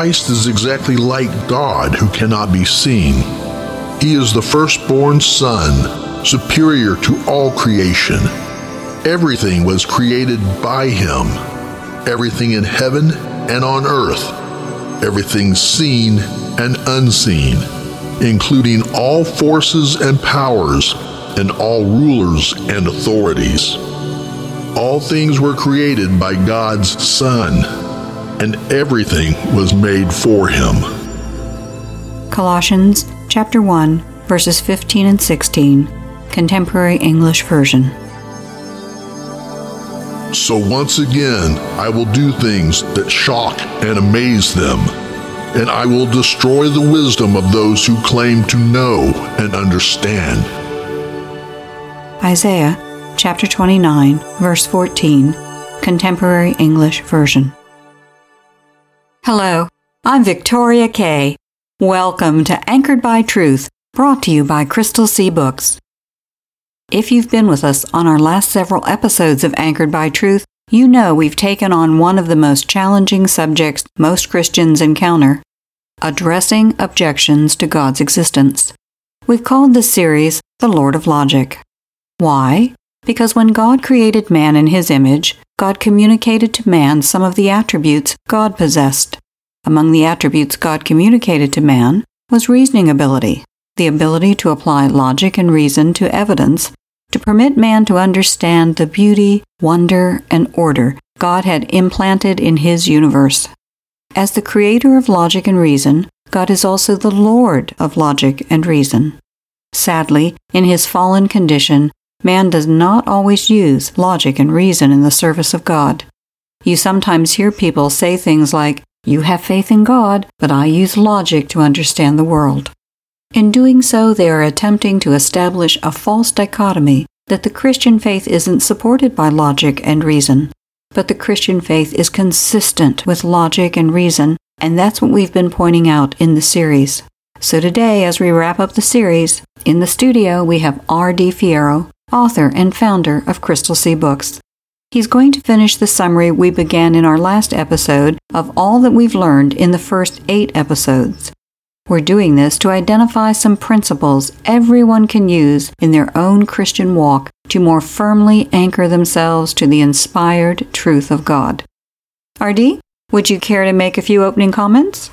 Christ is exactly like God who cannot be seen. He is the firstborn Son, superior to all creation. Everything was created by Him, everything in heaven and on earth, everything seen and unseen, including all forces and powers and all rulers and authorities. All things were created by God's Son, and everything was made for him. Colossians chapter 1 verses 15 and 16, Contemporary English Version. So once again, I will do things that shock and amaze them, and I will destroy the wisdom of those who claim to know and understand. Isaiah chapter 29, verse 14, Contemporary English Version. Hello, I'm Victoria Kay. Welcome to Anchored by Truth, brought to you by Crystal Sea Books. If you've been with us on our last several episodes of Anchored by Truth, you know we've taken on one of the most challenging subjects most Christians encounter addressing objections to God's existence. We've called this series The Lord of Logic. Why? Because when God created man in his image, God communicated to man some of the attributes God possessed. Among the attributes God communicated to man was reasoning ability, the ability to apply logic and reason to evidence to permit man to understand the beauty, wonder, and order God had implanted in his universe. As the creator of logic and reason, God is also the Lord of logic and reason. Sadly, in his fallen condition, Man does not always use logic and reason in the service of God. You sometimes hear people say things like, You have faith in God, but I use logic to understand the world. In doing so, they are attempting to establish a false dichotomy that the Christian faith isn't supported by logic and reason, but the Christian faith is consistent with logic and reason, and that's what we've been pointing out in the series. So today, as we wrap up the series, in the studio we have R.D. Fierro, author and founder of Crystal Sea Books. He's going to finish the summary we began in our last episode of all that we've learned in the first eight episodes. We're doing this to identify some principles everyone can use in their own Christian walk to more firmly anchor themselves to the inspired truth of God. RD, would you care to make a few opening comments?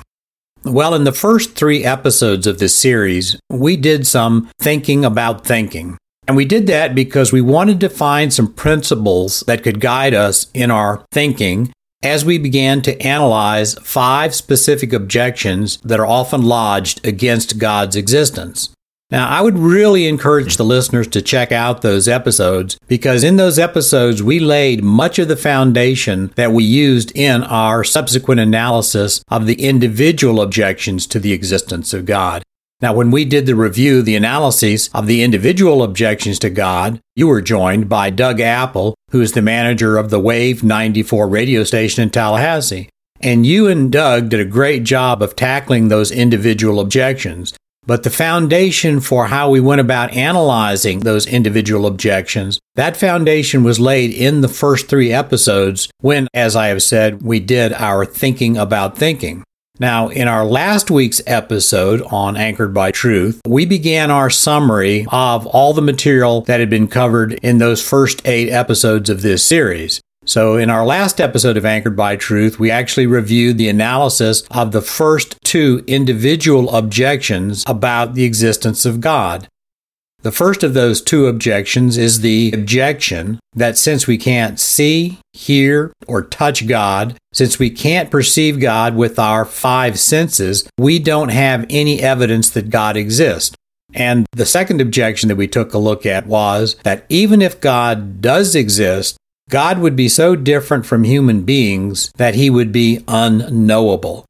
Well, in the first three episodes of this series, we did some thinking about thinking. And we did that because we wanted to find some principles that could guide us in our thinking as we began to analyze five specific objections that are often lodged against God's existence. Now, I would really encourage the listeners to check out those episodes because in those episodes we laid much of the foundation that we used in our subsequent analysis of the individual objections to the existence of God. Now, when we did the review, the analyses of the individual objections to God, you were joined by Doug Apple, who is the manager of the Wave 94 radio station in Tallahassee. And you and Doug did a great job of tackling those individual objections. But the foundation for how we went about analyzing those individual objections, that foundation was laid in the first three episodes when, as I have said, we did our thinking about thinking. Now, in our last week's episode on Anchored by Truth, we began our summary of all the material that had been covered in those first eight episodes of this series. So, in our last episode of Anchored by Truth, we actually reviewed the analysis of the first two individual objections about the existence of God. The first of those two objections is the objection that since we can't see, hear, or touch God, since we can't perceive God with our five senses, we don't have any evidence that God exists. And the second objection that we took a look at was that even if God does exist, God would be so different from human beings that he would be unknowable.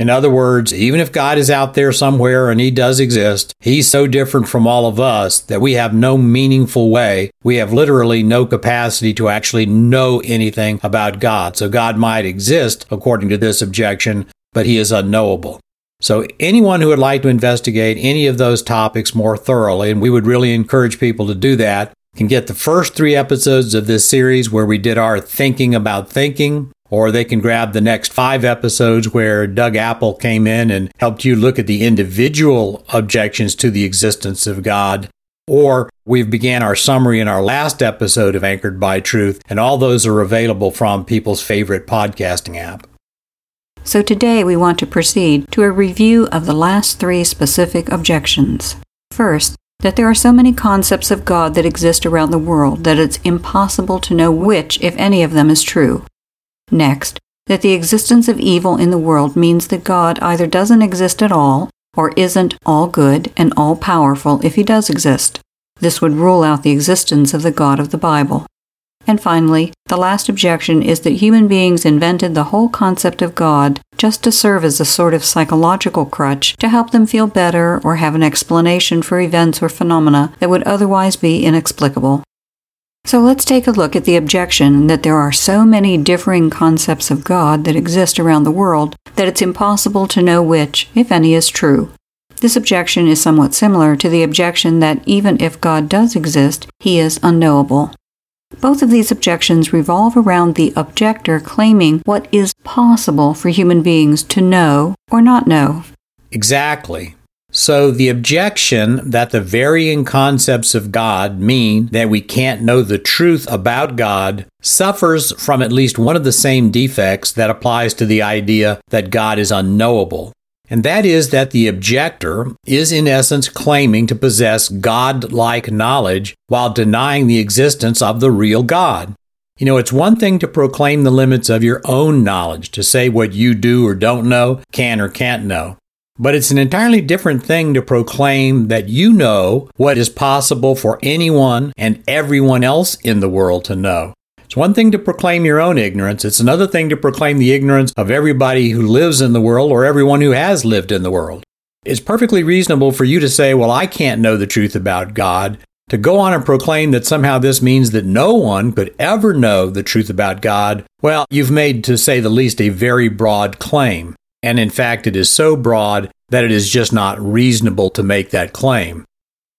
In other words, even if God is out there somewhere and he does exist, he's so different from all of us that we have no meaningful way, we have literally no capacity to actually know anything about God. So God might exist, according to this objection, but he is unknowable. So, anyone who would like to investigate any of those topics more thoroughly, and we would really encourage people to do that, can get the first three episodes of this series where we did our thinking about thinking, or they can grab the next five episodes where Doug Apple came in and helped you look at the individual objections to the existence of God. Or we've began our summary in our last episode of Anchored by Truth, and all those are available from people's favorite podcasting app. So today we want to proceed to a review of the last three specific objections. First, that there are so many concepts of God that exist around the world that it's impossible to know which, if any of them, is true. Next, that the existence of evil in the world means that God either doesn't exist at all or isn't all good and all powerful if he does exist. This would rule out the existence of the God of the Bible. And finally, the last objection is that human beings invented the whole concept of God just to serve as a sort of psychological crutch to help them feel better or have an explanation for events or phenomena that would otherwise be inexplicable. So let's take a look at the objection that there are so many differing concepts of God that exist around the world that it's impossible to know which, if any, is true. This objection is somewhat similar to the objection that even if God does exist, he is unknowable. Both of these objections revolve around the objector claiming what is possible for human beings to know or not know. Exactly. So, the objection that the varying concepts of God mean that we can't know the truth about God suffers from at least one of the same defects that applies to the idea that God is unknowable. And that is that the objector is, in essence, claiming to possess God like knowledge while denying the existence of the real God. You know, it's one thing to proclaim the limits of your own knowledge, to say what you do or don't know, can or can't know. But it's an entirely different thing to proclaim that you know what is possible for anyone and everyone else in the world to know. It's one thing to proclaim your own ignorance, it's another thing to proclaim the ignorance of everybody who lives in the world or everyone who has lived in the world. It's perfectly reasonable for you to say, Well, I can't know the truth about God. To go on and proclaim that somehow this means that no one could ever know the truth about God, well, you've made, to say the least, a very broad claim. And in fact, it is so broad that it is just not reasonable to make that claim.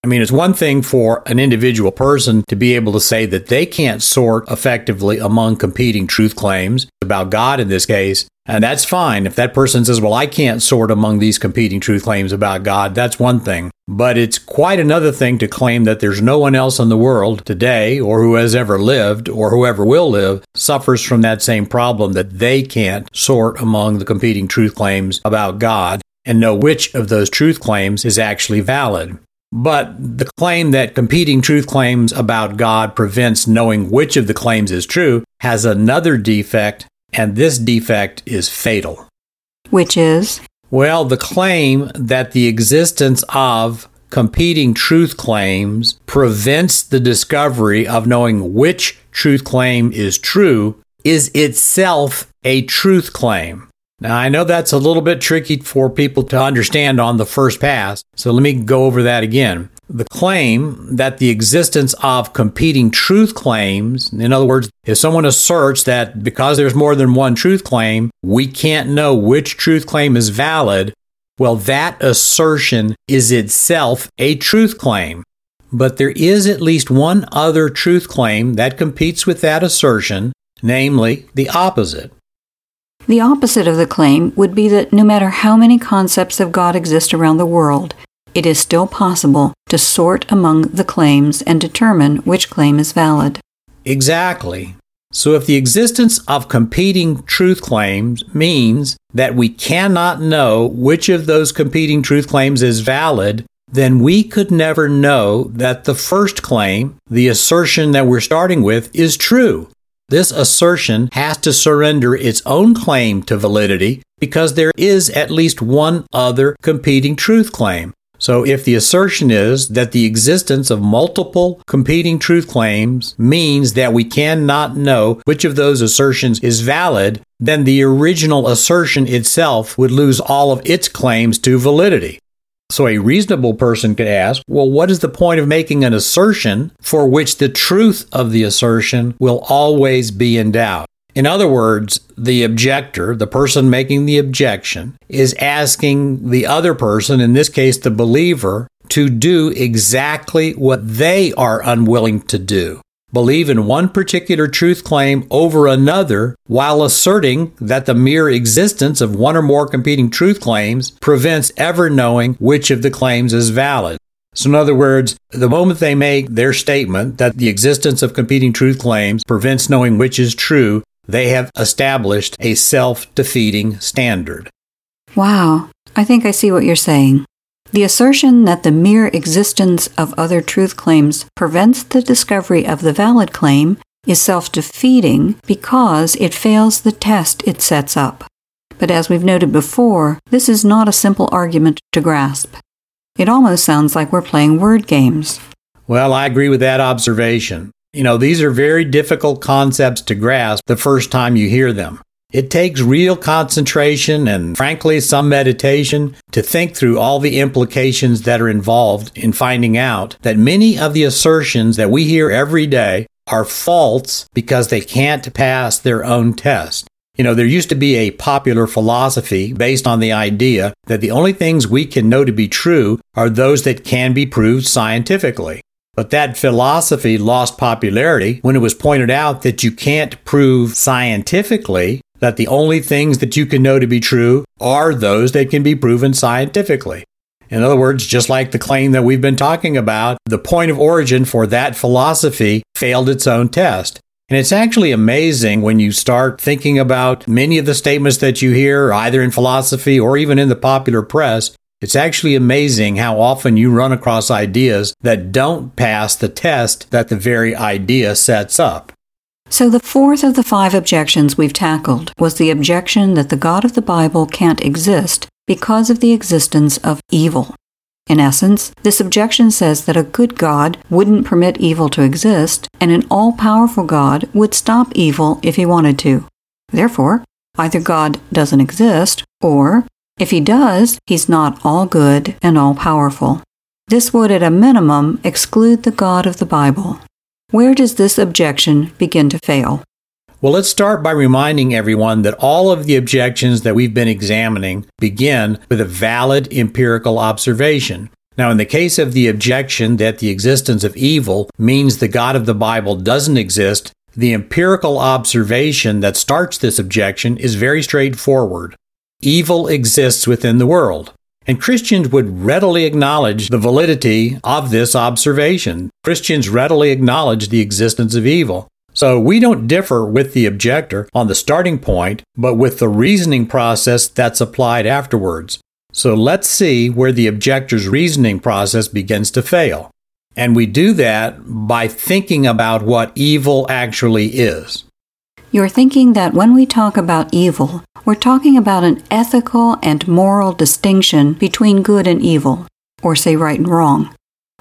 I mean, it's one thing for an individual person to be able to say that they can't sort effectively among competing truth claims about God in this case, and that's fine. If that person says, well, I can't sort among these competing truth claims about God, that's one thing. But it's quite another thing to claim that there's no one else in the world today, or who has ever lived, or whoever will live, suffers from that same problem that they can't sort among the competing truth claims about God and know which of those truth claims is actually valid. But the claim that competing truth claims about God prevents knowing which of the claims is true has another defect, and this defect is fatal. Which is? Well, the claim that the existence of competing truth claims prevents the discovery of knowing which truth claim is true is itself a truth claim. Now, I know that's a little bit tricky for people to understand on the first pass, so let me go over that again. The claim that the existence of competing truth claims, in other words, if someone asserts that because there's more than one truth claim, we can't know which truth claim is valid, well, that assertion is itself a truth claim. But there is at least one other truth claim that competes with that assertion, namely the opposite. The opposite of the claim would be that no matter how many concepts of God exist around the world, it is still possible to sort among the claims and determine which claim is valid. Exactly. So, if the existence of competing truth claims means that we cannot know which of those competing truth claims is valid, then we could never know that the first claim, the assertion that we're starting with, is true. This assertion has to surrender its own claim to validity because there is at least one other competing truth claim. So, if the assertion is that the existence of multiple competing truth claims means that we cannot know which of those assertions is valid, then the original assertion itself would lose all of its claims to validity. So, a reasonable person could ask, well, what is the point of making an assertion for which the truth of the assertion will always be in doubt? In other words, the objector, the person making the objection, is asking the other person, in this case the believer, to do exactly what they are unwilling to do. Believe in one particular truth claim over another while asserting that the mere existence of one or more competing truth claims prevents ever knowing which of the claims is valid. So, in other words, the moment they make their statement that the existence of competing truth claims prevents knowing which is true, they have established a self defeating standard. Wow, I think I see what you're saying. The assertion that the mere existence of other truth claims prevents the discovery of the valid claim is self defeating because it fails the test it sets up. But as we've noted before, this is not a simple argument to grasp. It almost sounds like we're playing word games. Well, I agree with that observation. You know, these are very difficult concepts to grasp the first time you hear them. It takes real concentration and, frankly, some meditation to think through all the implications that are involved in finding out that many of the assertions that we hear every day are false because they can't pass their own test. You know, there used to be a popular philosophy based on the idea that the only things we can know to be true are those that can be proved scientifically. But that philosophy lost popularity when it was pointed out that you can't prove scientifically that the only things that you can know to be true are those that can be proven scientifically. In other words, just like the claim that we've been talking about, the point of origin for that philosophy failed its own test. And it's actually amazing when you start thinking about many of the statements that you hear, either in philosophy or even in the popular press, it's actually amazing how often you run across ideas that don't pass the test that the very idea sets up. So, the fourth of the five objections we've tackled was the objection that the God of the Bible can't exist because of the existence of evil. In essence, this objection says that a good God wouldn't permit evil to exist, and an all powerful God would stop evil if he wanted to. Therefore, either God doesn't exist, or if he does, he's not all good and all powerful. This would, at a minimum, exclude the God of the Bible. Where does this objection begin to fail? Well, let's start by reminding everyone that all of the objections that we've been examining begin with a valid empirical observation. Now, in the case of the objection that the existence of evil means the God of the Bible doesn't exist, the empirical observation that starts this objection is very straightforward evil exists within the world. And Christians would readily acknowledge the validity of this observation. Christians readily acknowledge the existence of evil. So we don't differ with the objector on the starting point, but with the reasoning process that's applied afterwards. So let's see where the objector's reasoning process begins to fail. And we do that by thinking about what evil actually is. You're thinking that when we talk about evil, we're talking about an ethical and moral distinction between good and evil, or say right and wrong.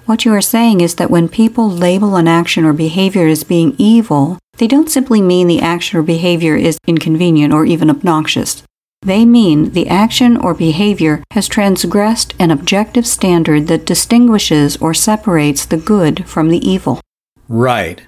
What you are saying is that when people label an action or behavior as being evil, they don't simply mean the action or behavior is inconvenient or even obnoxious. They mean the action or behavior has transgressed an objective standard that distinguishes or separates the good from the evil. Right.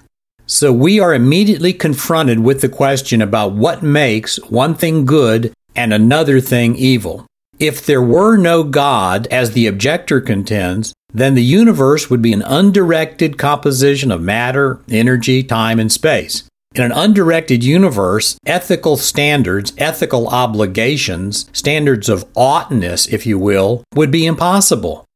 So we are immediately confronted with the question about what makes one thing good and another thing evil. If there were no God, as the objector contends, then the universe would be an undirected composition of matter, energy, time, and space. In an undirected universe, ethical standards, ethical obligations, standards of oughtness, if you will, would be impossible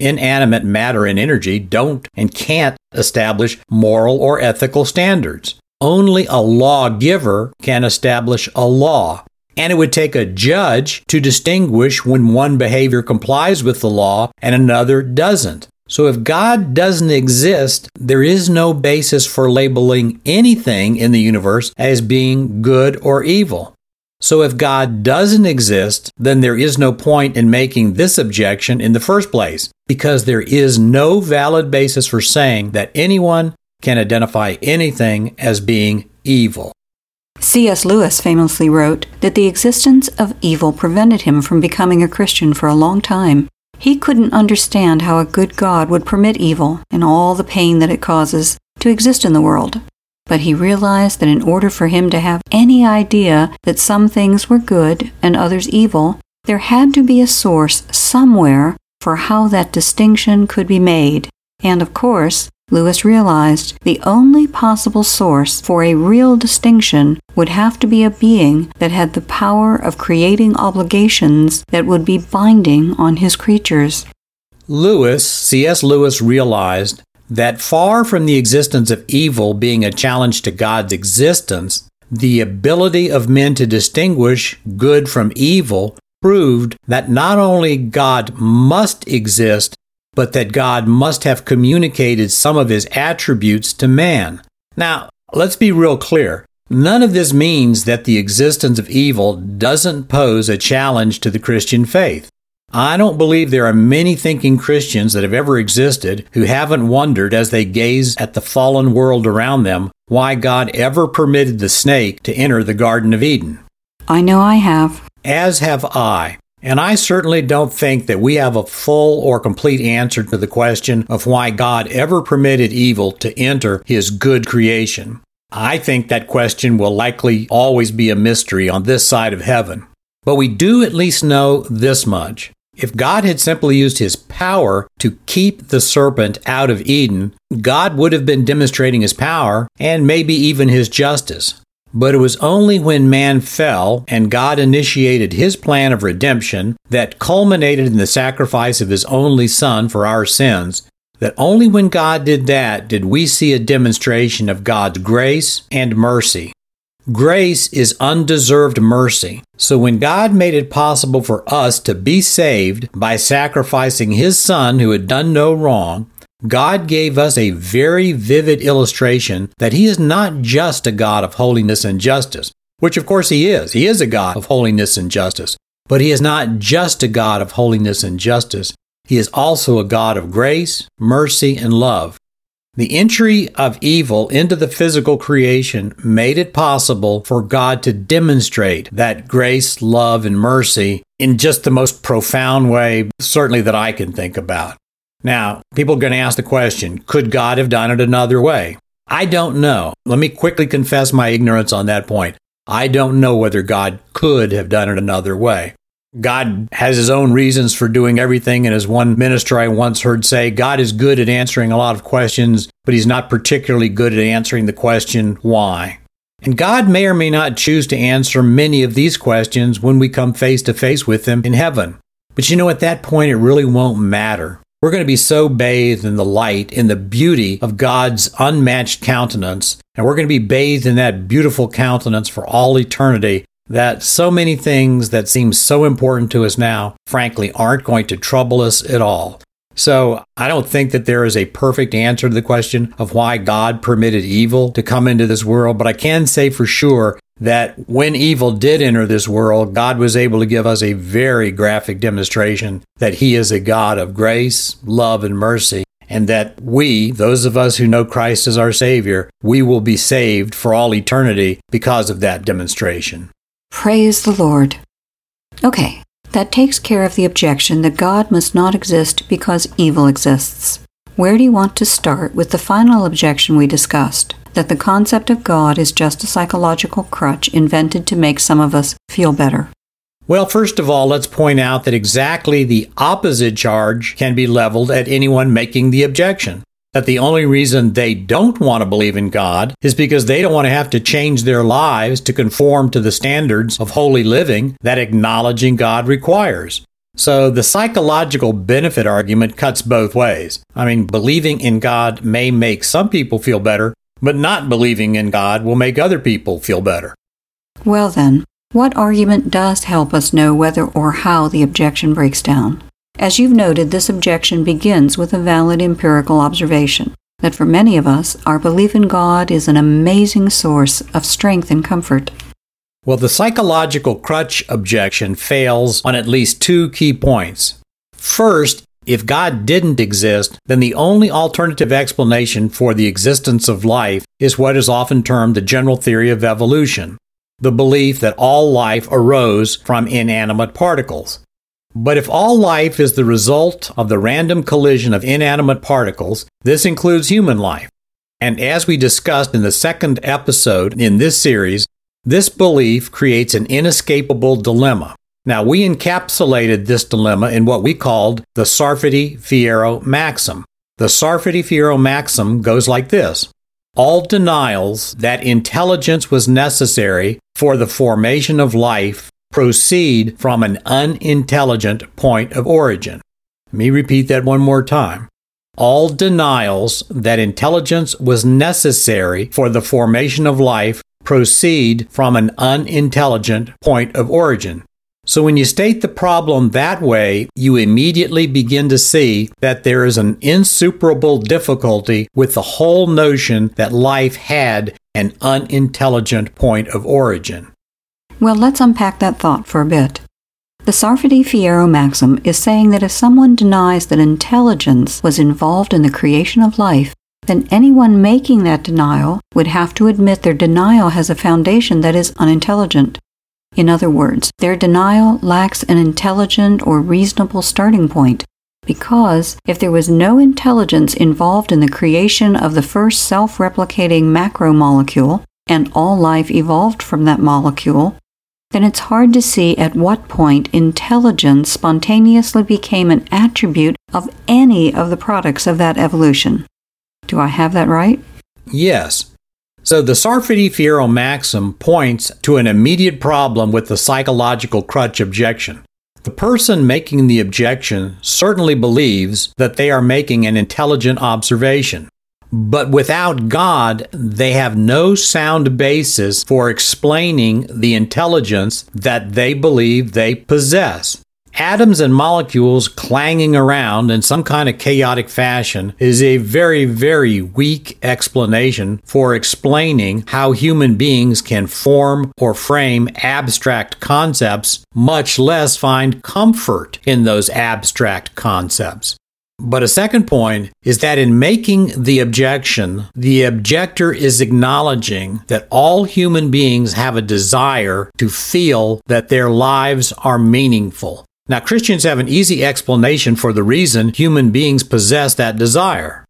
inanimate matter and energy don't and can't establish moral or ethical standards. Only a lawgiver can establish a law. And it would take a judge to distinguish when one behavior complies with the law and another doesn't. So if God doesn't exist, there is no basis for labeling anything in the universe as being good or evil. So if God doesn't exist, then there is no point in making this objection in the first place, because there is no valid basis for saying that anyone can identify anything as being evil. C.S. Lewis famously wrote that the existence of evil prevented him from becoming a Christian for a long time. He couldn't understand how a good God would permit evil and all the pain that it causes to exist in the world. But he realized that in order for him to have any idea that some things were good and others evil, there had to be a source somewhere for how that distinction could be made. And of course, Lewis realized the only possible source for a real distinction would have to be a being that had the power of creating obligations that would be binding on his creatures. Lewis, C.S. Lewis, realized that far from the existence of evil being a challenge to God's existence, the ability of men to distinguish good from evil proved that not only God must exist, but that God must have communicated some of his attributes to man. Now, let's be real clear. None of this means that the existence of evil doesn't pose a challenge to the Christian faith. I don't believe there are many thinking Christians that have ever existed who haven't wondered as they gaze at the fallen world around them why God ever permitted the snake to enter the Garden of Eden. I know I have. As have I. And I certainly don't think that we have a full or complete answer to the question of why God ever permitted evil to enter his good creation. I think that question will likely always be a mystery on this side of heaven. But we do at least know this much. If God had simply used his power to keep the serpent out of Eden, God would have been demonstrating his power and maybe even his justice. But it was only when man fell and God initiated his plan of redemption that culminated in the sacrifice of his only son for our sins that only when God did that did we see a demonstration of God's grace and mercy. Grace is undeserved mercy. So when God made it possible for us to be saved by sacrificing his son who had done no wrong, God gave us a very vivid illustration that He is not just a God of holiness and justice, which of course He is. He is a God of holiness and justice. But He is not just a God of holiness and justice. He is also a God of grace, mercy, and love. The entry of evil into the physical creation made it possible for God to demonstrate that grace, love, and mercy in just the most profound way, certainly that I can think about. Now, people are going to ask the question could God have done it another way? I don't know. Let me quickly confess my ignorance on that point. I don't know whether God could have done it another way. God has his own reasons for doing everything, and as one minister I once heard say, God is good at answering a lot of questions, but he's not particularly good at answering the question, why? And God may or may not choose to answer many of these questions when we come face to face with him in heaven. But you know, at that point, it really won't matter. We're going to be so bathed in the light, in the beauty of God's unmatched countenance, and we're going to be bathed in that beautiful countenance for all eternity that so many things that seem so important to us now, frankly, aren't going to trouble us at all. So I don't think that there is a perfect answer to the question of why God permitted evil to come into this world, but I can say for sure that when evil did enter this world, God was able to give us a very graphic demonstration that He is a God of grace, love, and mercy, and that we, those of us who know Christ as our Savior, we will be saved for all eternity because of that demonstration. Praise the Lord. Okay, that takes care of the objection that God must not exist because evil exists. Where do you want to start with the final objection we discussed? that the concept of God is just a psychological crutch invented to make some of us feel better? Well, first of all, let's point out that exactly the opposite charge can be leveled at anyone making the objection. That the only reason they don't want to believe in God is because they don't want to have to change their lives to conform to the standards of holy living that acknowledging God requires. So the psychological benefit argument cuts both ways. I mean, believing in God may make some people feel better, but not believing in God will make other people feel better. Well, then, what argument does help us know whether or how the objection breaks down? As you've noted, this objection begins with a valid empirical observation that for many of us, our belief in God is an amazing source of strength and comfort. Well, the psychological crutch objection fails on at least two key points. First, if God didn't exist, then the only alternative explanation for the existence of life is what is often termed the general theory of evolution the belief that all life arose from inanimate particles. But if all life is the result of the random collision of inanimate particles, this includes human life. And as we discussed in the second episode in this series, this belief creates an inescapable dilemma. Now, we encapsulated this dilemma in what we called the Sarfati-Fierro maxim. The Sarfati-Fierro maxim goes like this All denials that intelligence was necessary for the formation of life proceed from an unintelligent point of origin. Let me repeat that one more time. All denials that intelligence was necessary for the formation of life proceed from an unintelligent point of origin. So when you state the problem that way, you immediately begin to see that there is an insuperable difficulty with the whole notion that life had an unintelligent point of origin. Well, let's unpack that thought for a bit. The Sarfati-Fierro maxim is saying that if someone denies that intelligence was involved in the creation of life, then anyone making that denial would have to admit their denial has a foundation that is unintelligent. In other words, their denial lacks an intelligent or reasonable starting point, because if there was no intelligence involved in the creation of the first self replicating macromolecule, and all life evolved from that molecule, then it's hard to see at what point intelligence spontaneously became an attribute of any of the products of that evolution. Do I have that right? Yes. So the Sarfati-Fierro maxim points to an immediate problem with the psychological crutch objection. The person making the objection certainly believes that they are making an intelligent observation. But without God, they have no sound basis for explaining the intelligence that they believe they possess. Atoms and molecules clanging around in some kind of chaotic fashion is a very, very weak explanation for explaining how human beings can form or frame abstract concepts, much less find comfort in those abstract concepts. But a second point is that in making the objection, the objector is acknowledging that all human beings have a desire to feel that their lives are meaningful. Now, Christians have an easy explanation for the reason human beings possess that desire.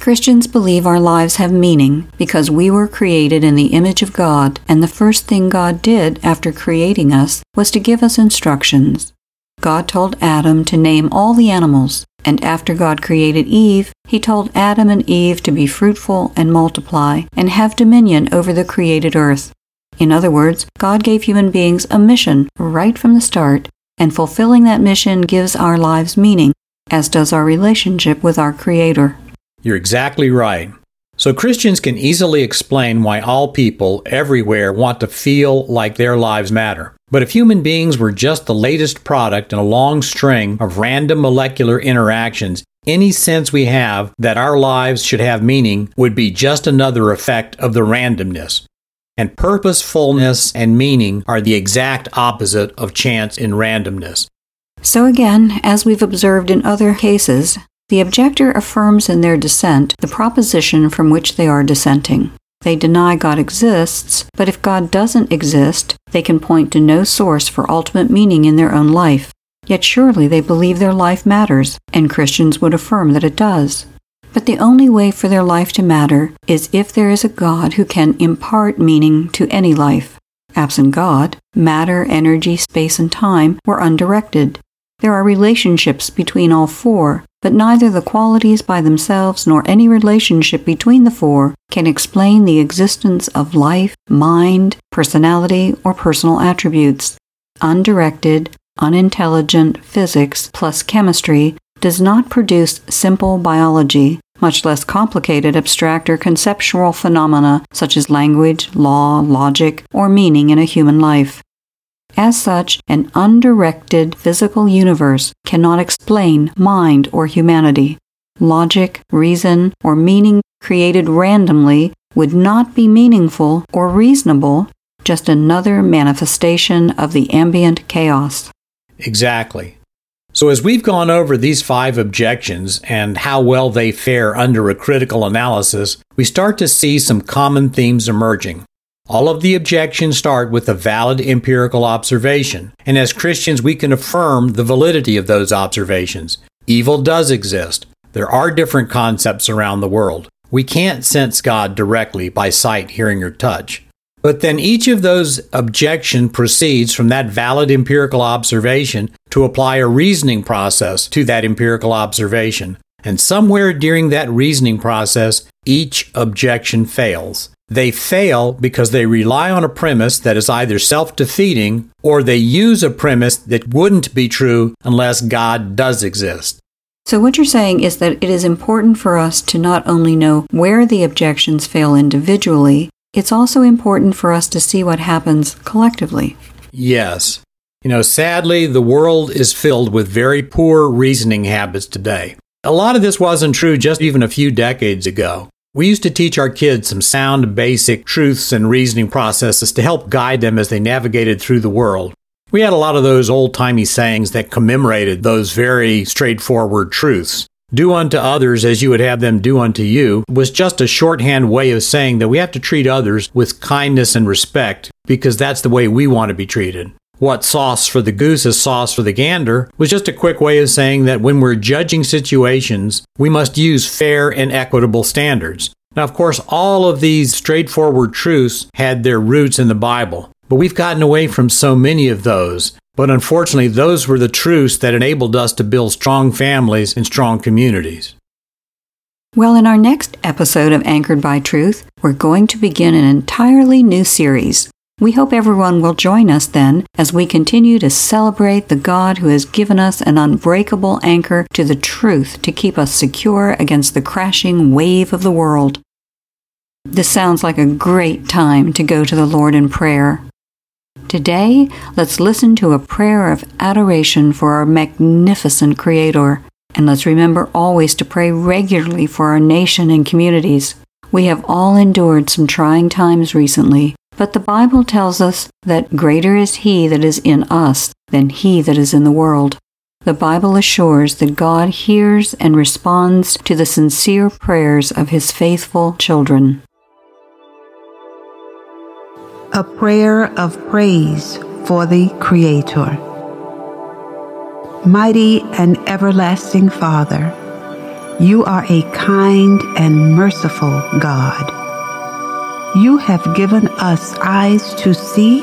Christians believe our lives have meaning because we were created in the image of God, and the first thing God did after creating us was to give us instructions. God told Adam to name all the animals, and after God created Eve, he told Adam and Eve to be fruitful and multiply and have dominion over the created earth. In other words, God gave human beings a mission right from the start, and fulfilling that mission gives our lives meaning, as does our relationship with our Creator. You're exactly right. So Christians can easily explain why all people everywhere want to feel like their lives matter. But if human beings were just the latest product in a long string of random molecular interactions, any sense we have that our lives should have meaning would be just another effect of the randomness. And purposefulness and meaning are the exact opposite of chance and randomness. So, again, as we've observed in other cases, the objector affirms in their dissent the proposition from which they are dissenting. They deny God exists, but if God doesn't exist, they can point to no source for ultimate meaning in their own life. Yet surely they believe their life matters, and Christians would affirm that it does. But the only way for their life to matter is if there is a God who can impart meaning to any life. Absent God, matter, energy, space, and time were undirected. There are relationships between all four, but neither the qualities by themselves nor any relationship between the four can explain the existence of life, mind, personality, or personal attributes. Undirected, unintelligent physics plus chemistry does not produce simple biology, much less complicated abstract or conceptual phenomena such as language, law, logic, or meaning in a human life. As such, an undirected physical universe cannot explain mind or humanity. Logic, reason, or meaning created randomly would not be meaningful or reasonable just another manifestation of the ambient chaos. Exactly. So, as we've gone over these five objections and how well they fare under a critical analysis, we start to see some common themes emerging. All of the objections start with a valid empirical observation, and as Christians, we can affirm the validity of those observations. Evil does exist. There are different concepts around the world. We can't sense God directly by sight, hearing, or touch. But then each of those objections proceeds from that valid empirical observation to apply a reasoning process to that empirical observation. And somewhere during that reasoning process, each objection fails. They fail because they rely on a premise that is either self defeating or they use a premise that wouldn't be true unless God does exist. So, what you're saying is that it is important for us to not only know where the objections fail individually, it's also important for us to see what happens collectively. Yes. You know, sadly, the world is filled with very poor reasoning habits today. A lot of this wasn't true just even a few decades ago. We used to teach our kids some sound, basic truths and reasoning processes to help guide them as they navigated through the world. We had a lot of those old timey sayings that commemorated those very straightforward truths do unto others as you would have them do unto you was just a shorthand way of saying that we have to treat others with kindness and respect because that's the way we want to be treated. What sauce for the goose is sauce for the gander was just a quick way of saying that when we're judging situations, we must use fair and equitable standards. Now, of course, all of these straightforward truths had their roots in the Bible, but we've gotten away from so many of those but unfortunately, those were the truths that enabled us to build strong families and strong communities. Well, in our next episode of Anchored by Truth, we're going to begin an entirely new series. We hope everyone will join us then as we continue to celebrate the God who has given us an unbreakable anchor to the truth to keep us secure against the crashing wave of the world. This sounds like a great time to go to the Lord in prayer. Today, let's listen to a prayer of adoration for our magnificent Creator. And let's remember always to pray regularly for our nation and communities. We have all endured some trying times recently, but the Bible tells us that greater is He that is in us than He that is in the world. The Bible assures that God hears and responds to the sincere prayers of His faithful children a prayer of praise for the Creator. Mighty and everlasting Father, you are a kind and merciful God. You have given us eyes to see,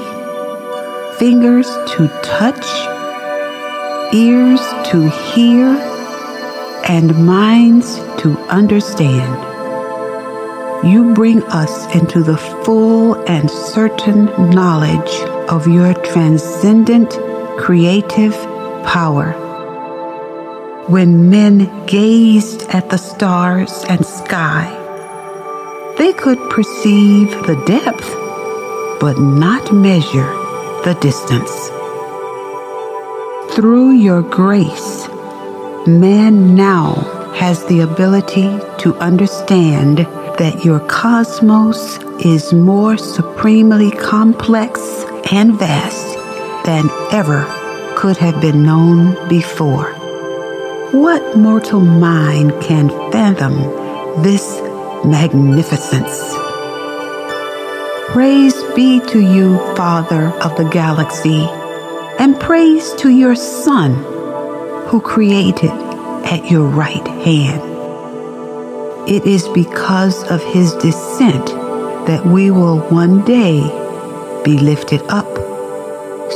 fingers to touch, ears to hear, and minds to understand you bring us into the full and certain knowledge of your transcendent creative power. When men gazed at the stars and sky, they could perceive the depth, but not measure the distance. Through your grace, man now has the ability to understand that your cosmos is more supremely complex and vast than ever could have been known before. What mortal mind can fathom magnificence? Praise be to you, Father of the galaxy, and praise to your Son, who created at your right hand. It is because of his descent that we will one day be lifted up.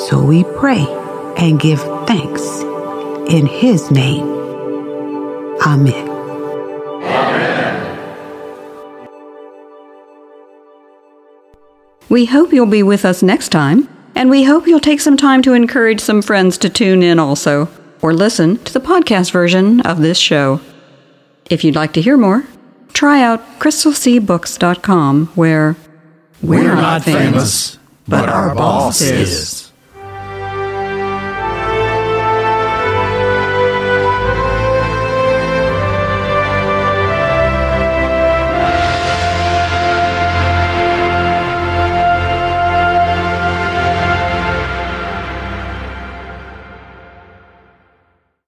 So we pray and give thanks in his name. Amen. We hope you'll be with us next time, and we hope you'll take some time to encourage some friends to tune in also, or listen to the podcast version of this show. If you'd like to hear more, try out crystalseabooks.com where we're, we're not famous, but our boss is.